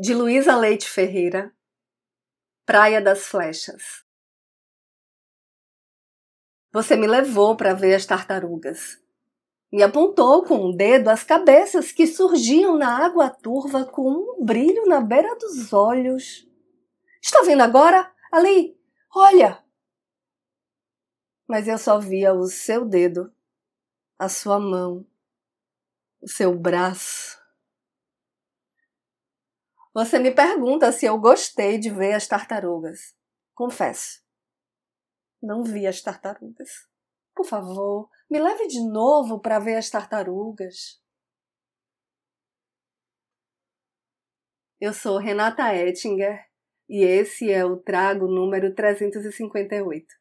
de Luísa Leite Ferreira, Praia das Flechas. Você me levou para ver as tartarugas. Me apontou com um dedo as cabeças que surgiam na água turva com um brilho na beira dos olhos. Está vendo agora? Ali! Olha! Mas eu só via o seu dedo, a sua mão, o seu braço você me pergunta se eu gostei de ver as tartarugas. Confesso. Não vi as tartarugas. Por favor, me leve de novo para ver as tartarugas. Eu sou Renata Ettinger e esse é o trago número 358.